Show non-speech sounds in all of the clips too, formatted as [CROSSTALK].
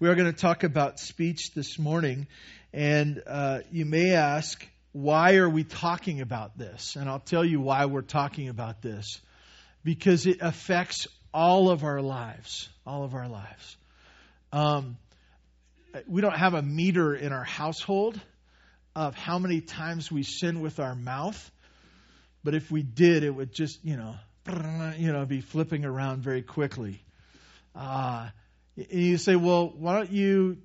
We are going to talk about speech this morning, and uh, you may ask, why are we talking about this? And I'll tell you why we're talking about this. Because it affects all of our lives. All of our lives. Um, we don't have a meter in our household of how many times we sin with our mouth. But if we did, it would just, you know, you know, be flipping around very quickly. Uh, and you say, well, why don't you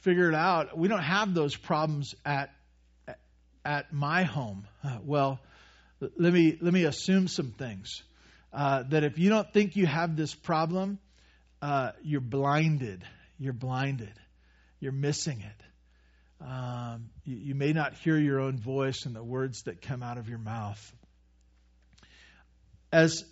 figure it out? We don't have those problems at at my home. Uh, [LAUGHS] well, let me let me assume some things. Uh, that if you don't think you have this problem, uh, you're blinded. You're blinded. You're missing it. Um, you, you may not hear your own voice and the words that come out of your mouth. As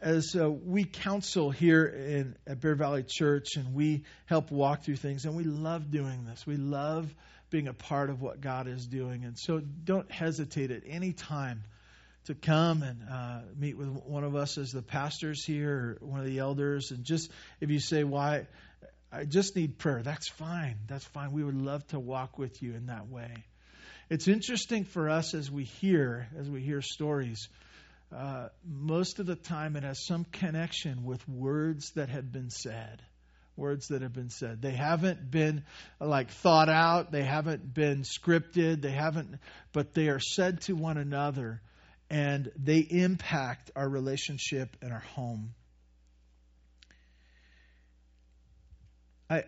as uh, we counsel here in at Bear Valley Church and we help walk through things, and we love doing this. We love being a part of what God is doing, and so don't hesitate at any time to come and uh, meet with one of us as the pastors here or one of the elders, and just if you say why. I just need prayer. That's fine. That's fine. We would love to walk with you in that way. It's interesting for us as we hear, as we hear stories uh, most of the time it has some connection with words that have been said. Words that have been said. They haven't been like thought out, they haven't been scripted, they haven't, but they are said to one another and they impact our relationship and our home. I,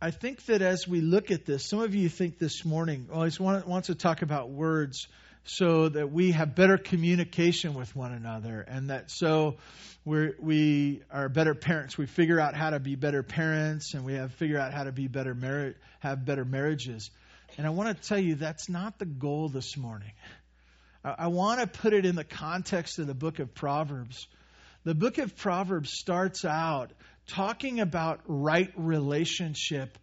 I think that as we look at this, some of you think this morning, always wants to talk about words so that we have better communication with one another and that so we're, we are better parents. We figure out how to be better parents and we have figure out how to be better have better marriages. And I want to tell you that's not the goal this morning. I, I want to put it in the context of the book of Proverbs. The book of Proverbs starts out talking about right relationship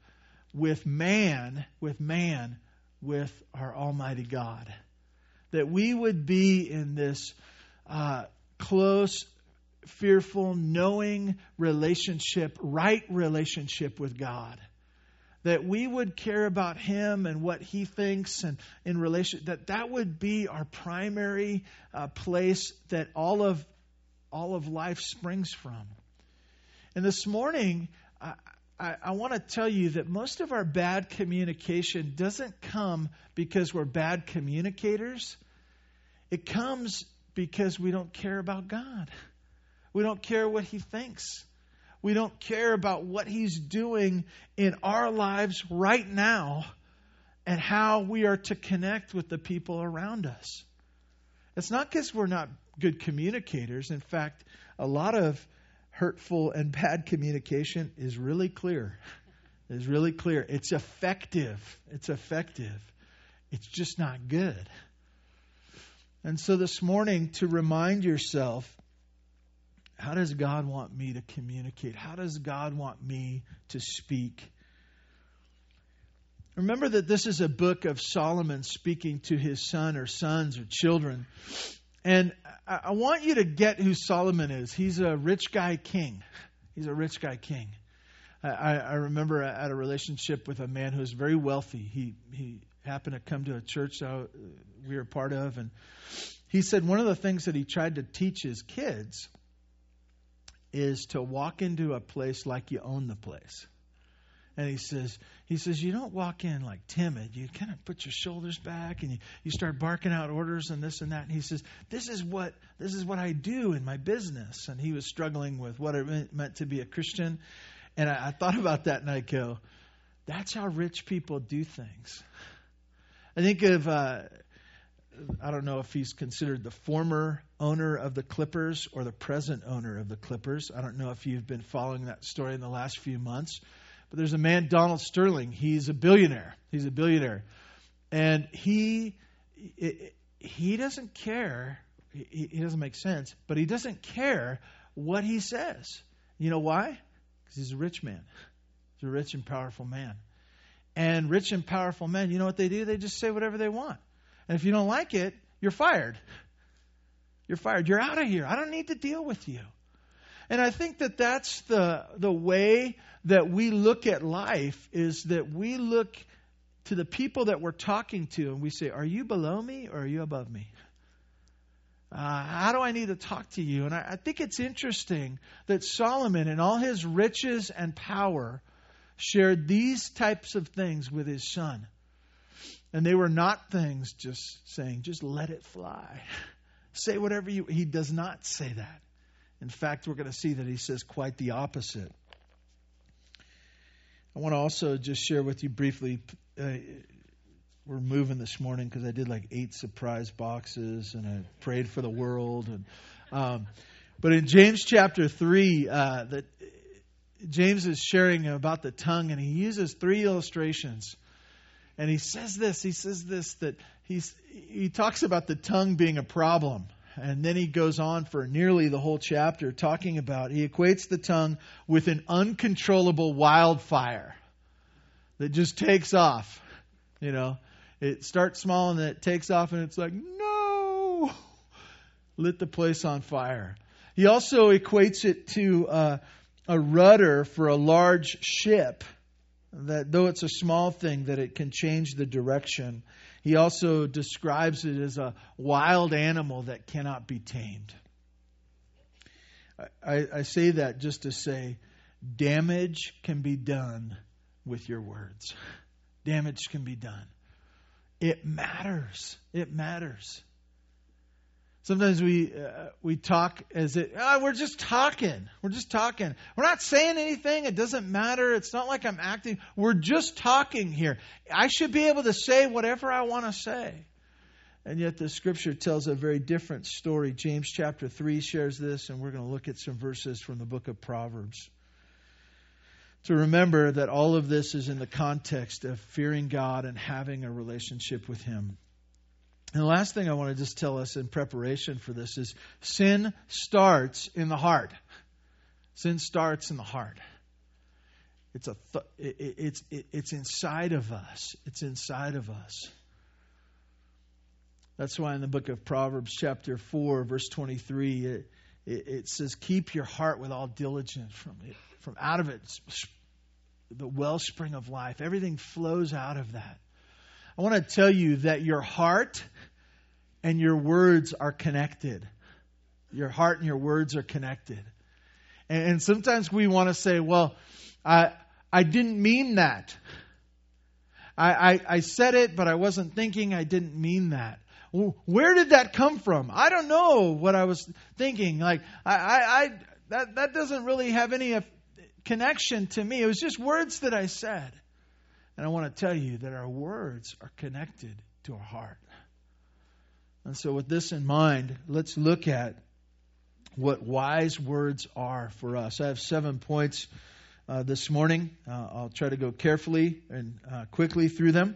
with man, with man, with our Almighty God that we would be in this uh, close, fearful, knowing relationship, right relationship with God. That we would care about Him and what He thinks, and in relation that that would be our primary uh, place that all of all of life springs from. And this morning, I, I want to tell you that most of our bad communication doesn't come because we're bad communicators. It comes because we don't care about God. We don't care what He thinks. We don't care about what He's doing in our lives right now and how we are to connect with the people around us. It's not because we're not good communicators. In fact, a lot of hurtful and [LAUGHS] bad communication is really clear. Is really clear. It's effective. It's effective. It's just not good. And so this morning, to remind yourself, how does God want me to communicate? How does God want me to speak? Remember that this is a book of Solomon speaking to his son or sons or children. And I want you to get who Solomon is. He's a rich guy king. He's a rich guy king. I, I remember I had a relationship with a man who was very wealthy. He he happened to come to a church that we were part of, and he said one of the things that he tried to teach his kids is to walk into a place like you own the place. And he says, he says, you don't walk in like timid. You kind of put your shoulders back and you, you start barking out orders and this and that. And he says, this is what this is what I do in my business. And he was struggling with what it meant to be a Christian. And I, I thought about that and I go, that's how rich people do things. I think of uh, I don't know if he's considered the former owner of the Clippers or the present owner of the Clippers. I don't know if you've been following that story in the last few months. But there's a man, Donald Sterling. He's a billionaire. He's a billionaire. And he he doesn't care. He, he doesn't make sense, but he doesn't care what he says. You know why? Because he's a rich man. He's a rich and powerful man. And rich and powerful men, you know what they do? They just say whatever they want. And if you don't like it, you're fired. You're fired. You're out of here. I don't need to deal with you. And I think that that's the, the way that we look at life is that we look to the people that we're talking to and we say, Are you below me or are you above me? Uh, how do I need to talk to you? And I, I think it's interesting that Solomon, in all his riches and power, shared these types of things with his son. And they were not things just saying, just let it fly. [LAUGHS] say whatever you. He does not say that. In fact, we're going to see that he says quite the opposite. I want to also just share with you briefly. Uh, we're moving this morning because I did like eight surprise boxes and I prayed for the world. And um, but in James chapter three, uh, that James is sharing about the tongue, and he uses three illustrations. And he says this. He says this that he's he talks about the tongue being a problem. And then he goes on for nearly the whole chapter talking about, he equates the tongue with an uncontrollable wildfire that just takes off. You know, it starts small and then it takes off and it's like, no, lit the place on fire. He also equates it to uh, a rudder for a large ship that though it's a small thing that it can change the direction he also describes it as a wild animal that cannot be tamed. I, I say that just to say damage can be done with your words. Damage can be done. It matters. It matters. Sometimes we uh, we talk as it oh, we're just talking. We're just talking. We're not saying anything. It doesn't matter. It's not like I'm acting. We're just talking here. I should be able to say whatever I want to say. And yet the scripture tells a very different story. James chapter 3 shares this and we're going to look at some verses from the book of Proverbs. To remember that all of this is in the context of fearing God and having a relationship with him. And the last thing I want to just tell us in preparation for this is sin starts in the heart. Sin starts in the heart. It's a th- it, it's it, it's inside of us. It's inside of us. That's why in the book of Proverbs, chapter four, verse twenty-three, it, it, it says, "Keep your heart with all diligence. From it, from out of it, the wellspring of life. Everything flows out of that." I want to tell you that your heart and your words are connected. Your heart and your words are connected. And, sometimes we want to say, well, I, I didn't mean that. I, I, I said it, but I wasn't thinking I didn't mean that. Where did that come from? I don't know what I was thinking. Like, I, I, I that, that doesn't really have any uh, connection to me. It was just words that I said. And I want to tell you that our words are connected to our heart. And so, with this in mind, let's look at what wise words are for us. I have seven points uh, this morning. Uh, I'll try to go carefully and uh, quickly through them,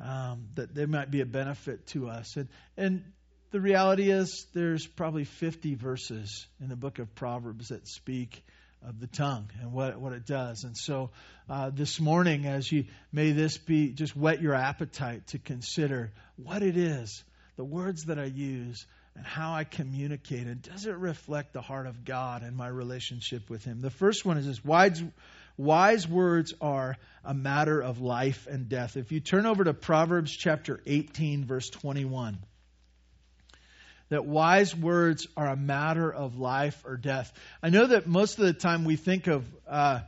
um, that they might be a benefit to us. And, and the reality is, there's probably 50 verses in the book of Proverbs that speak of the tongue and what, what it does. And so uh, this morning, as you may this be, just whet your appetite to consider what it is, the words that I use, and how I communicate. And does it reflect the heart of God and my relationship with Him? The first one is this wise, wise words are a matter of life and death. If you turn over to Proverbs chapter 18, verse 21 that wise words are a matter of life or death. I know that most of the time we think of uh,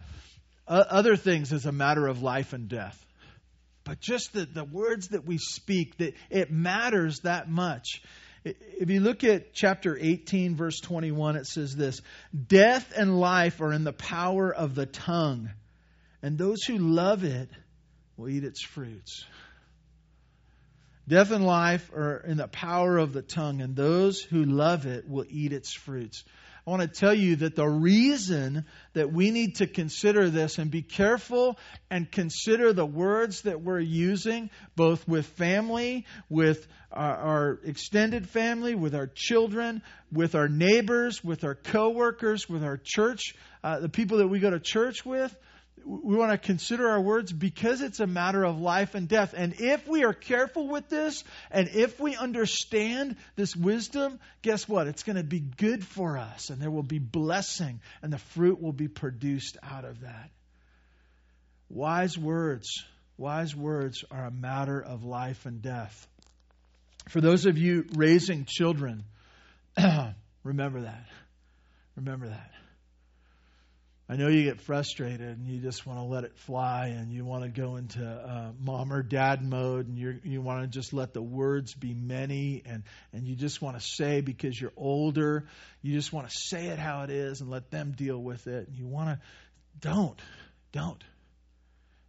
other things as a matter of life and death. But just the, the words that we speak, that it matters that much. If you look at chapter 18, verse 21, it says this Death and life are in the power of the tongue, and those who love it will eat its fruits. Death and life are in the power of the tongue, and those who love it will eat its fruits. I want to tell you that the reason that we need to consider this and be careful and consider the words that we're using, both with family, with our, extended family, with our children, with our neighbors, with our coworkers, with our church, uh, the people that we go to church with, we want to consider our words because it's a matter of life and death. And if we are careful with this, and if we understand this wisdom, guess what? It's going to be good for us, and there will be blessing, and the fruit will be produced out of that. Wise words, wise words are a matter of life and death. For those of you raising children, [CLEARS THROAT] remember that. Remember that. I know you get frustrated and you just want to let it fly and you want to go into uh, mom or dad mode and you you want to just let the words be many and, and you just want to say because you're older, you just want to say it how it is and let them deal with it. And You want to, don't, don't.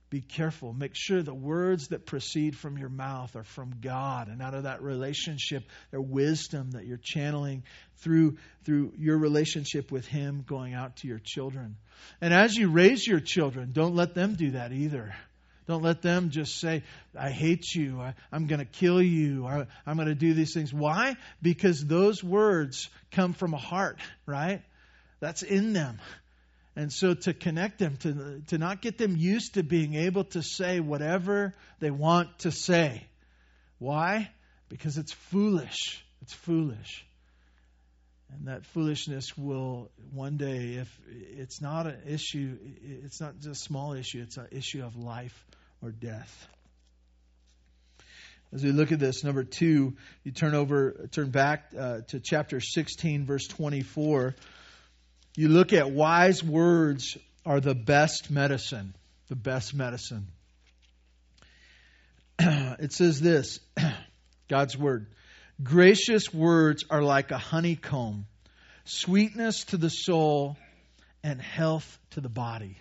Be careful. Make sure the words that proceed from your mouth are from God and out of that relationship, their wisdom that you're channeling through, through your relationship with Him going out to your children. And as you raise your children, don't let them do that either. Don't let them just say, I hate you, I, am going to kill you, I, I'm going to do these things. Why? Because those words come from a heart, right? That's in them. And so to connect them, to, to not get them used to being able to say whatever they want to say. Why? Because it's foolish. It's foolish. And that foolishness will one day, if it's not an issue, it's not just a small issue, it's an issue of life or death. As we look at this, number two, you turn over, turn back uh, to chapter 16, verse 24. You look at wise words are the best medicine. The best medicine. [CLEARS THROAT] it says this [CLEARS THROAT] God's word. Gracious words are like a honeycomb, sweetness to the soul and health to the body.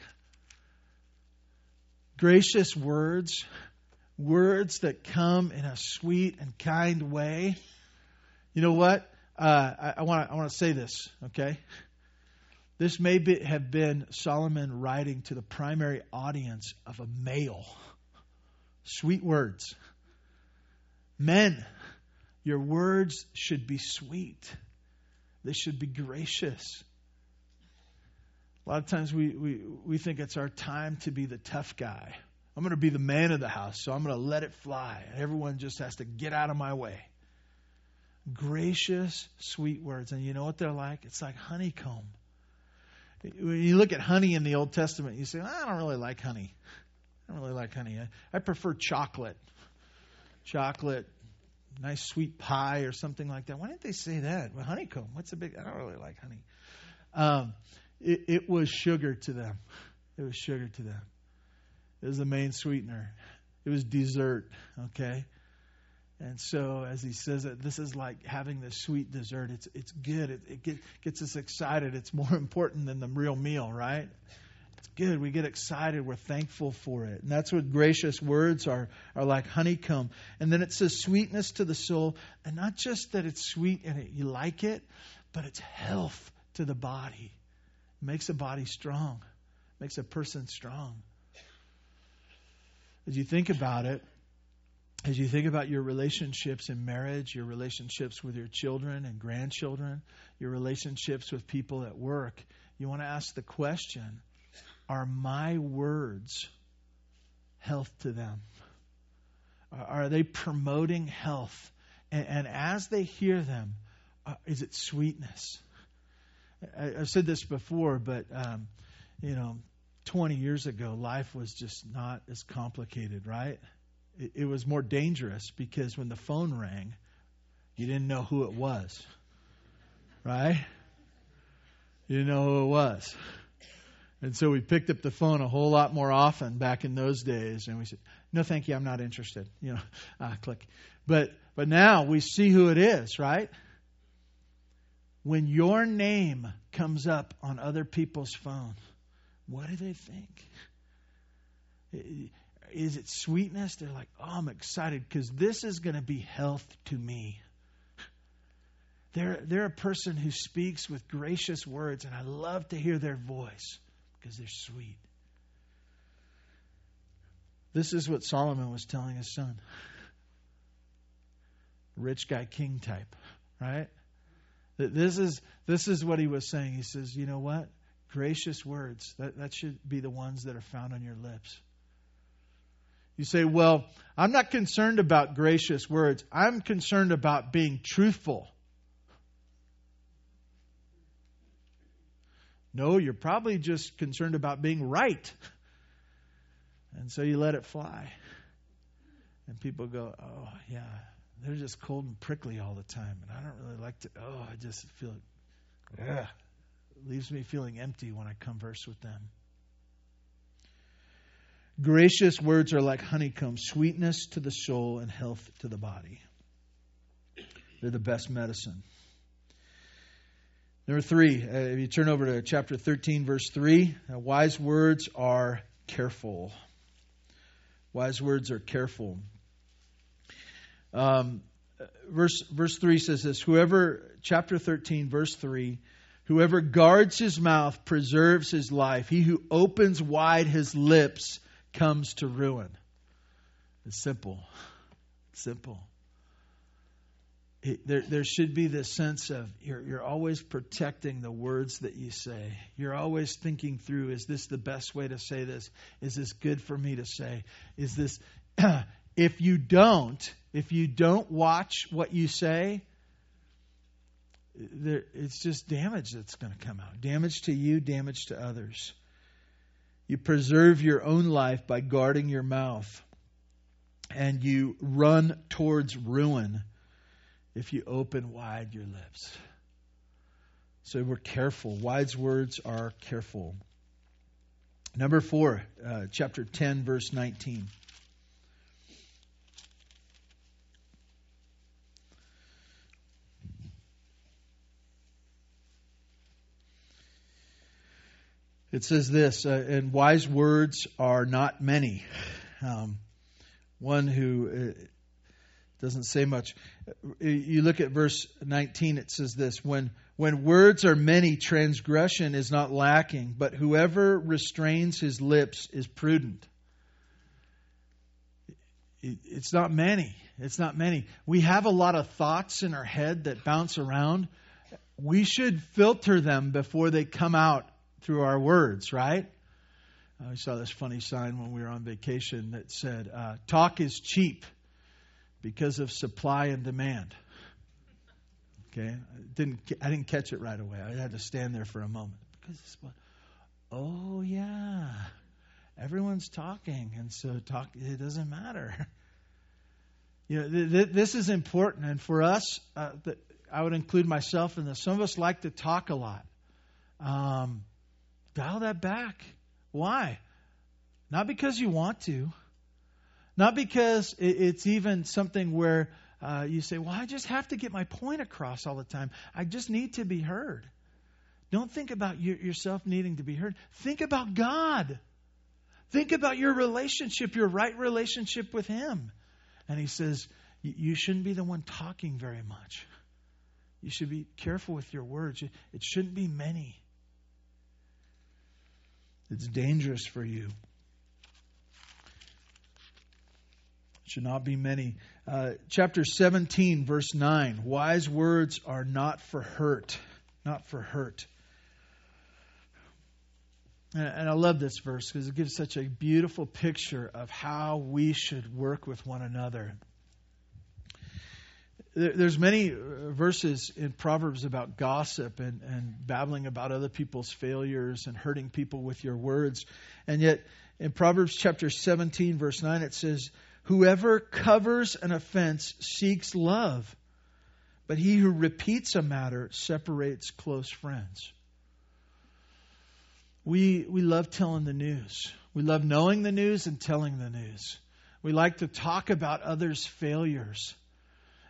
Gracious words, words that come in a sweet and kind way. You know what? Uh, I want to I want to say this, okay? This may be, have been Solomon writing to the primary audience of a male. Sweet words. Men, your words should be sweet, they should be gracious. A lot of times we, we, we think it's our time to be the tough guy. I'm going to be the man of the house, so I'm going to let it fly. Everyone just has to get out of my way. Gracious, sweet words. And you know what they're like? It's like honeycomb. When you look at honey in the Old Testament, you say, I don't really like honey. I don't really like honey. I, I prefer chocolate. Chocolate, nice sweet pie or something like that. Why didn't they say that? Well, honeycomb. What's the big? I don't really like honey. Um, it, it was sugar to them. It was sugar to them. It was the main sweetener. It was dessert. Okay. And so, as he says it, this is like having this sweet dessert. It's it's good. It, it get, gets us excited. It's more [LAUGHS] important than the real meal, right? It's good. We get excited. We're thankful for it. And that's what gracious words are, are like honeycomb. And then it says sweetness to the soul. And not just that it's sweet and it, you like it, but it's health to the body. It makes a body strong, makes a person strong. As you think about it, as you think about your relationships in marriage, your relationships with your children and grandchildren, your relationships with people at work, you want to ask the question are my words health to them? Are they promoting health? And, and as they hear them, uh, is it sweetness? I, have said this before, but um, you know, 20 years ago, life was just not as complicated, right? It, was more dangerous because when the phone rang, you didn't know who it was, right? You didn't know who it was. And so we picked up the phone a whole lot more often back in those days, and we said, "No, thank you, I'm not interested." [LAUGHS] You know, ah, click. But but now we see who it is, right? When your name comes up on other people's phone, what do they think? Is it sweetness? They're like, "Oh, I'm excited because this is going to be health to me." They're, they're a person who speaks with gracious words, and I love to hear their voice because they're sweet. This is what Solomon was telling his son. Rich guy king type, right? This is this is what he was saying. He says, "You know what? Gracious words. That, that should be the ones that are found on your lips. You say, Well, I'm not concerned about gracious words. I'm concerned about being truthful. No, you're probably just concerned about being right. And so you let it fly. And people go, Oh, yeah, they're just cold and prickly all the time. And I don't really like to, oh, I just feel, yeah, leaves me feeling empty when I converse with them. Gracious words are like honeycomb, sweetness to the soul and health to the body. They're the best medicine. Number three, uh, if you turn over to chapter 13, verse 3, uh, wise words are careful. Wise words are careful. Um, verse verse three says this: Whoever, chapter thirteen, verse three, whoever guards his mouth preserves his life. He who opens wide his lips comes to ruin. It's simple, simple. It, there, there should be this sense of you're, you're always protecting the words that you say. You're always thinking through: Is this the best way to say this? Is this good for me to say? Is this [CLEARS THROAT] if you don't, if you don't watch what you say, there, it's just damage that's going to come out. Damage to you, damage to others. You preserve your own life by guarding your mouth, and you run towards ruin if you open wide your lips. So we're careful. Wise words are careful. Number four, uh, chapter 10, verse 19. It says this, uh, and wise words are not many. Um, one who uh, doesn't say much. You look at verse 19, it says this when, when words are many, transgression is not lacking, but whoever restrains his lips is prudent. It's not many. It's not many. We have a lot of thoughts in our head that bounce around. We should filter them before they come out through our words, right? I saw this funny sign when we were on vacation that said, uh, "Talk is cheap because of supply and demand." Okay, I didn't I didn't catch it right away. I had to stand there for a moment because oh yeah, everyone's talking, and so talk it doesn't matter. [LAUGHS] You know, th- th- this is important, and for us, uh, I would include myself in this. Some of us like to talk a lot. Um, Dial that back. Why? Not because you want to, not because it's even something where uh, you say, well, I just have to get my point across all the time. I just need to be heard. Don't think about yourself needing to be heard. Think about God. Think about your relationship, your right relationship with Him. And He says, you shouldn't be the one talking very much. You should be careful with your words. It shouldn't be many. It's dangerous for you. It Should not be many. Uh, chapter 17, verse 9. Wise words are not for hurt. Not for hurt. And, and I love this verse because it gives such a beautiful picture of how we should work with one another there's many uh, verses in Proverbs about gossip and, and babbling about other people's failures and hurting people with your words. And yet, in Proverbs chapter 17, verse 9, it says, Whoever covers an offense seeks love, but he who repeats a matter separates close friends. We, we love telling the news. We love knowing the news and telling the news. We like to talk about others' failures.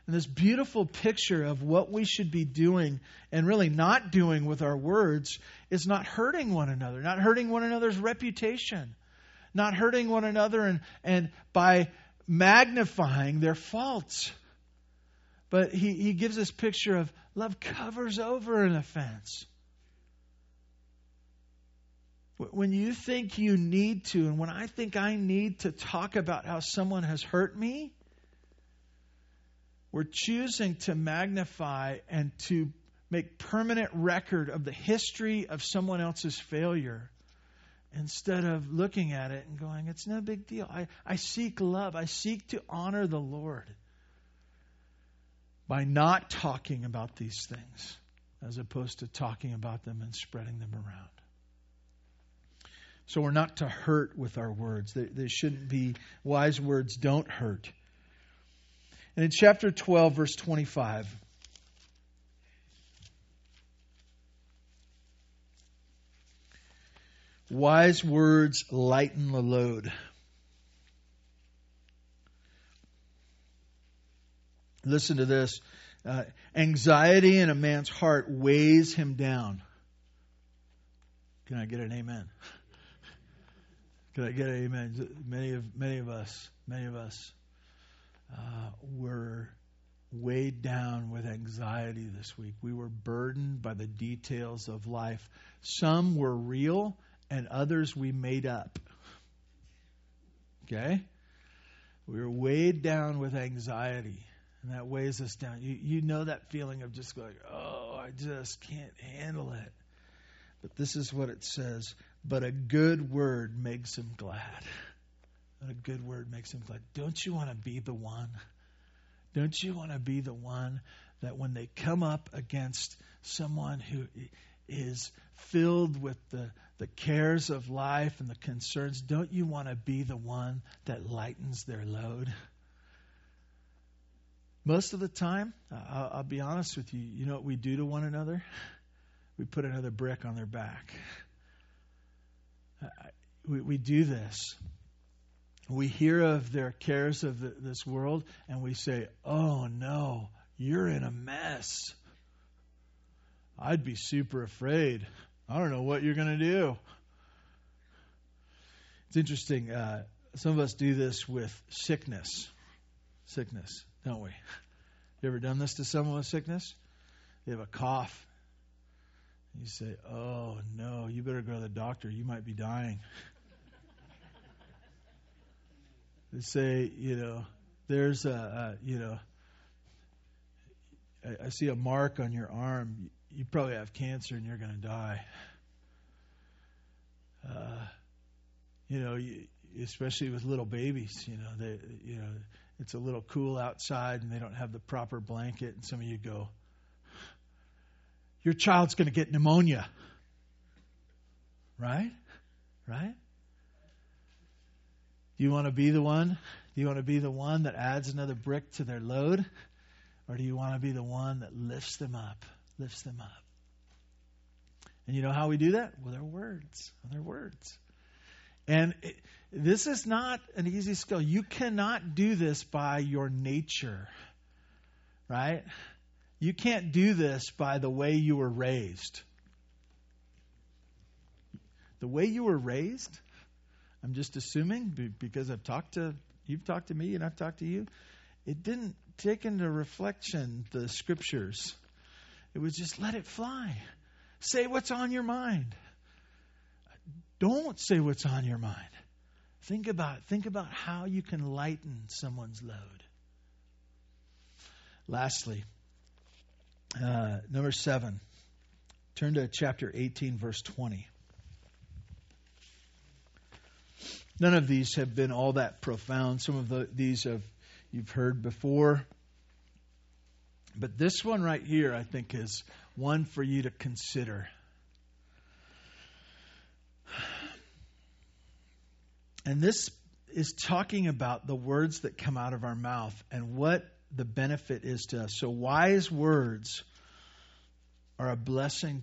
And this beautiful picture of what we should be doing and really not doing with our words is not hurting one another, not hurting one another's reputation, not hurting one another and, and by magnifying their faults. But he, he gives this picture of love covers over an offense. When you think you need to, and when I think I need to talk about how someone has hurt me, we're choosing to magnify and to make permanent record of the history of someone else's failure instead of looking at it and going, it's no big deal. I, I seek love, I seek to honor the Lord by not talking about these things as opposed to talking about them and spreading them around. So we're not to hurt with our words. They shouldn't be, wise words don't hurt. And in chapter 12, verse 25, wise words lighten the load. Listen to this. Uh, anxiety in a man's heart weighs him down. Can I get an amen? Can I get an amen? Many of many of us, many of us, uh, were weighed down with anxiety this week. We were burdened by the details of life. Some were real, and others we made up. Okay, we were weighed down with anxiety and that weighs us down. You, you know that feeling of just going, oh, I just can't handle it. But this is what it says. But a good word makes him glad. A good word makes him glad. Don't you want to be the one? Don't you want to be the one that when they come up against someone who is filled with the, the cares of life and the concerns, don't you want to be the one that lightens their load? Most of the time, I'll, I'll be honest with you, you know what we do to one another? We put another brick on their back. We, we do this. We hear of their cares of the, this world and we say, oh no, you're in a mess. I'd be super afraid. I don't know what you're going to do. It's interesting. Uh, some of us do this with sickness. Sickness don't we? You ever done this to someone with sickness? They have a cough. You say, Oh, no, you better go to the doctor. You might be dying. [LAUGHS] they say, You know, there's a, a you know, I, I see a mark on your arm. You probably have cancer and you're going to die. Uh, you know, you, especially with little babies, you know, they, you know, it's a little cool outside and they don't have the proper blanket, and some of you go, Your child's going to get pneumonia. Right? Right? Do you want to be the one? Do you want to be the one that adds another brick to their load? Or do you want to be the one that lifts them up? Lifts them up. And you know how we do that? With our words. With our words. And it, this is not an easy skill. You cannot do this by your nature, right? You can't do this by the way you were raised. The way you were raised, I'm just assuming because I've talked to you've talked to me and I've talked to you, it didn't take into reflection the scriptures. It was just let it fly. Say what's on your mind. Don't say what's on your mind. Think about think about how you can lighten someone's load. Lastly, uh, number seven. Turn to chapter 18, verse 20. None of these have been all that profound. Some of the, these have you've heard before. But this one right here, I think, is one for you to consider. And this is talking about the words that come out of our mouth and what the benefit is to us. So, wise words are a blessing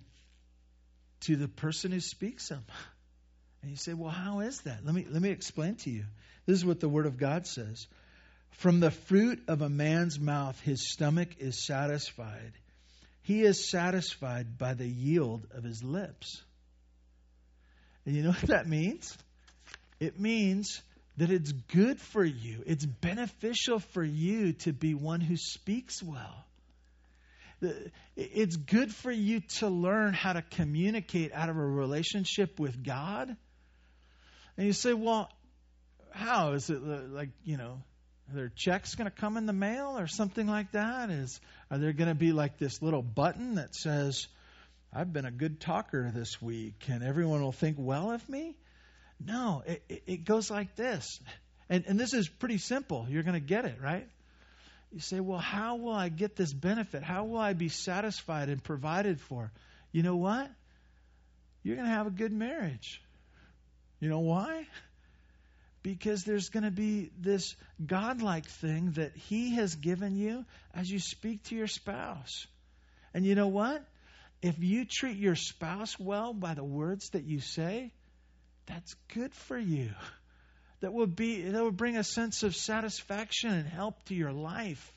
to the person who speaks them. [LAUGHS] And you say, well, how is that? Let me, let me explain to you. This is what the Word of God says From the fruit of a man's mouth, his stomach is satisfied. He is satisfied by the yield of his lips. And you know [LAUGHS] what that means? It means that it's good for you, it's beneficial for you to be one who speaks well. It's good for you to learn how to communicate out of a relationship with God. And you say, well, how? Is it like, you know, Are there checks going to come in the mail or something like that? Is are there going to be like this little button that says, "I've been a good talker this week," and everyone will think well of me? No, it, it goes like this, and and this is pretty simple. You're going to get it right. You say, "Well, how will I get this benefit? How will I be satisfied and provided for?" You know what? You're going to have a good marriage. You know why? because there's going to be this godlike thing that He has given you as you speak to your spouse. And you know what? If you treat your spouse well by the words that you say, that's good for you. That will be that will bring a sense of satisfaction and help to your life.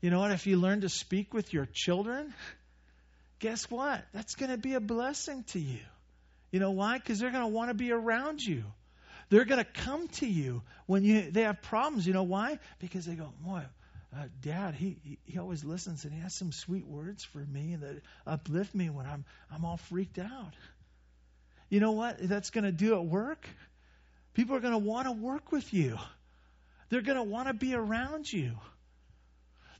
You know what? If you learn to speak with your children, guess what? That's going to be a blessing to you. You know why? Because they're going to want to be around you. They're going to come to you when you they have problems. You know why? Because they go, boy, uh, Dad, he, he he always listens and he has some sweet words for me that uplift me when I'm I'm all freaked out. You know what? That's going to do at work. People are going to want to work with you. They're going to want to be around you.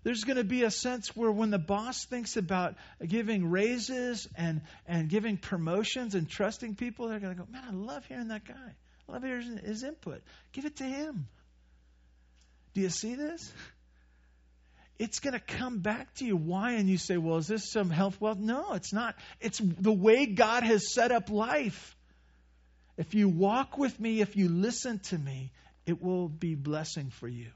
There's going to be a sense where when the boss thinks about giving raises and, and giving promotions and trusting people, they're going to go, man, I love hearing that guy. I love hearing his input. Give it to him. Do you see this? It's going to come back to you. Why? And you say, well, is this some health wealth? No, it's not. It's the way God has set up life. If you walk with me, if you listen to me, it will be blessing for you.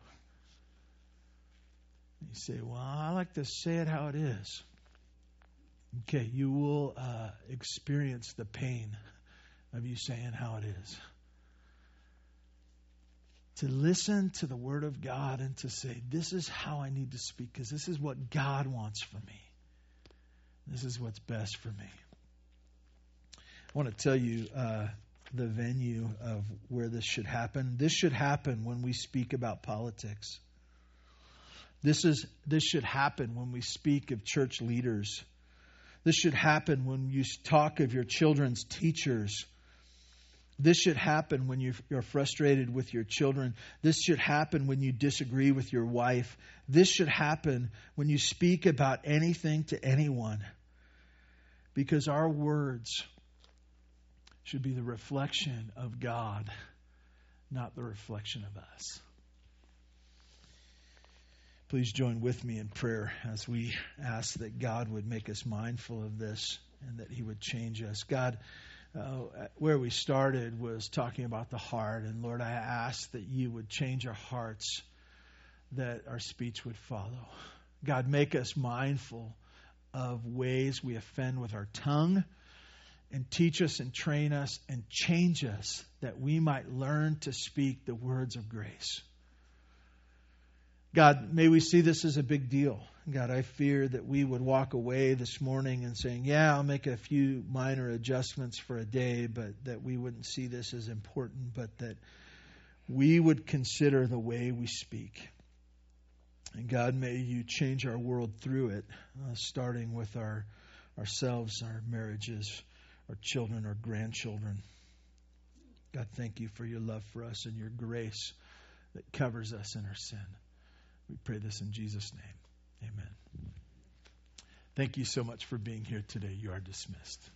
You say, well, I like to say it how it is. Okay, you will uh, experience the pain of you saying how it is to listen to the Word of God and to say, This is how I need to speak because this is what God wants for me. This is what's best for me. I want to tell you uh, the venue of where this should happen. This should happen when we speak about politics. This, is, this should happen when we speak of church leaders. This should happen when you talk of your children's teachers this should happen when you're frustrated with your children. This should happen when you disagree with your wife. This should happen when you speak about anything to anyone. Because our words should be the reflection of God, not the reflection of us. Please join with me in prayer as we ask that God would make us mindful of this and that He would change us. God, uh, where we started was talking about the heart. And Lord, I ask that you would change our hearts, that our speech would follow. God, make us mindful of ways we offend with our tongue and teach us and train us and change us that we might learn to speak the words of grace. God, may we see this as a big deal. God, I fear that we would walk away this morning and saying, Yeah, I'll make a few minor adjustments for a day, but that we wouldn't see this as important, but that we would consider the way we speak. And God, may you change our world through it, uh, starting with our ourselves, our marriages, our children, our grandchildren. God, thank you for your love for us and your grace that covers us in our sin. We pray this in Jesus' name. Amen. Thank you so much for being here today. You are dismissed.